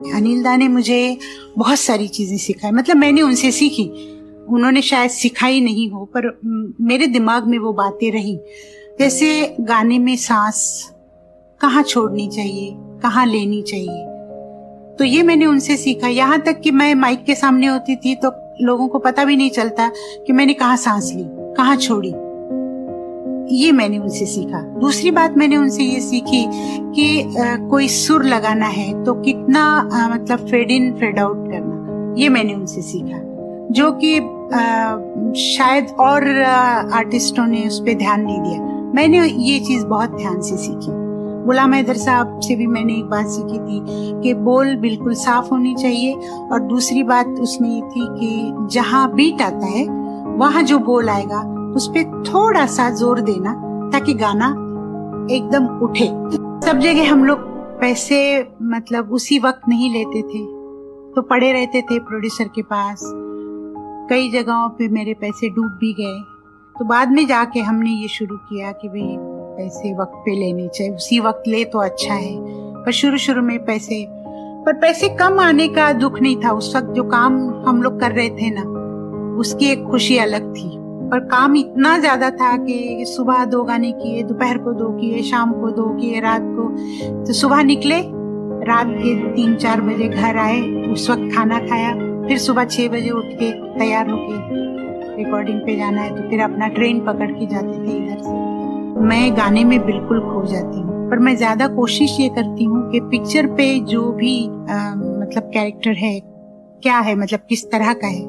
अनिल दा ने मुझे बहुत सारी चीज़ें सिखाई। मतलब मैंने उनसे सीखी। उन्होंने शायद सिखाई नहीं हो, पर मेरे दिमाग में वो बातें रही। जैसे गाने में सांस कहाँ छोड़नी चाहिए, कहाँ लेनी चाहिए। तो ये मैंने उनसे सीखा। यहाँ तक कि मैं माइक के सामने होती थी तो लोगों को पता भी नहीं चलता कि मैंने कहा सांस ली, कहाँ छोड़ी। ये मैंने उनसे सीखा। दूसरी बात मैंने उनसे ये सीखी कि आ, कोई सुर लगाना है तो कितना आ, मतलब फेड इन फेड आउट करना। ये मैंने उनसे सीखा। जो कि शायद और आर्टिस्टों ने उस पर ध्यान नहीं दिया। मैंने ये चीज़ बहुत ध्यान से सीखी। गुलाम हैदर साहब से भी मैंने एक बात सीखी थी कि बोल बिल्कुल साफ़ होनी चाहिए और दूसरी बात उसमें ये थी कि जहाँ बीट आता है वहाँ जो बोल आएगा उस पर थोड़ा सा ज़ोर देना ताकि गाना एकदम उठे। सब जगह हम लोग पैसे मतलब उसी वक्त नहीं लेते थे। तो पड़े रहते थे प्रोड्यूसर के पास। कई जगहों पे मेरे पैसे डूब भी गए। तो बाद में जाके हमने ये शुरू किया कि भाई पैसे वक्त पे लेने चाहिए। उसी वक्त ले तो अच्छा है। पर शुरू शुरू में पैसे, पर पैसे कम आने का दुख नहीं था। उस वक्त जो काम हम लोग कर रहे थे ना, उसकी एक खुशी अलग थी। पर काम इतना ज़्यादा था कि सुबह दो गाने किए दोपहर को दो किए शाम को दो किए रात को। तो सुबह निकले रात के तीन चार बजे घर आए उस वक्त खाना खाया फिर सुबह छह बजे उठ के तैयार होके रिकॉर्डिंग पे जाना है तो फिर अपना ट्रेन पकड़ के जाते थे इधर से। मैं गाने में बिल्कुल खो जाती हूँ पर मैं ज़्यादा कोशिश ये करती हूँ कि पिक्चर पे जो भी आ, मतलब कैरेक्टर है क्या है मतलब किस तरह का है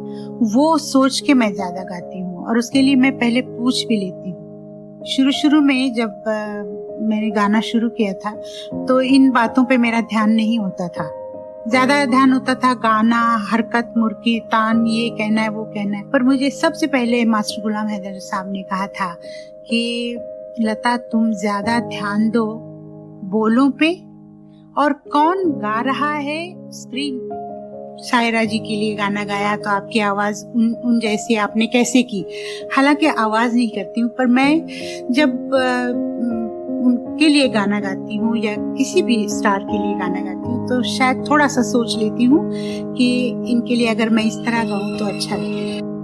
वो सोच के मैं ज़्यादा गाती हूँ। और उसके लिए मैं पहले पूछ भी लेती हूँ। शुरू शुरू में जब मैंने गाना शुरू किया था तो इन बातों पे मेरा ध्यान नहीं होता था। ज़्यादा ध्यान होता था गाना, हरकत मुर्की तान, ये कहना है वो कहना। है पर मुझे सबसे पहले मास्टर गुलाम हैदर साहब ने कहा था कि, लता, तुम ज़्यादा ध्यान दो बोलों पे और कौन गा रहा है स्क्रीन पे। शायरा जी के लिए गाना गाया तो आपकी आवाज़ उन उन जैसी आपने कैसे की? हालाँकि आवाज़ नहीं करती हूँ, पर मैं जब उनके लिए गाना गाती हूँ या किसी भी स्टार के लिए गाना गाती हूँ तो शायद थोड़ा सा सोच लेती हूँ कि इनके लिए अगर मैं इस तरह गाऊँ तो अच्छा लगेगा।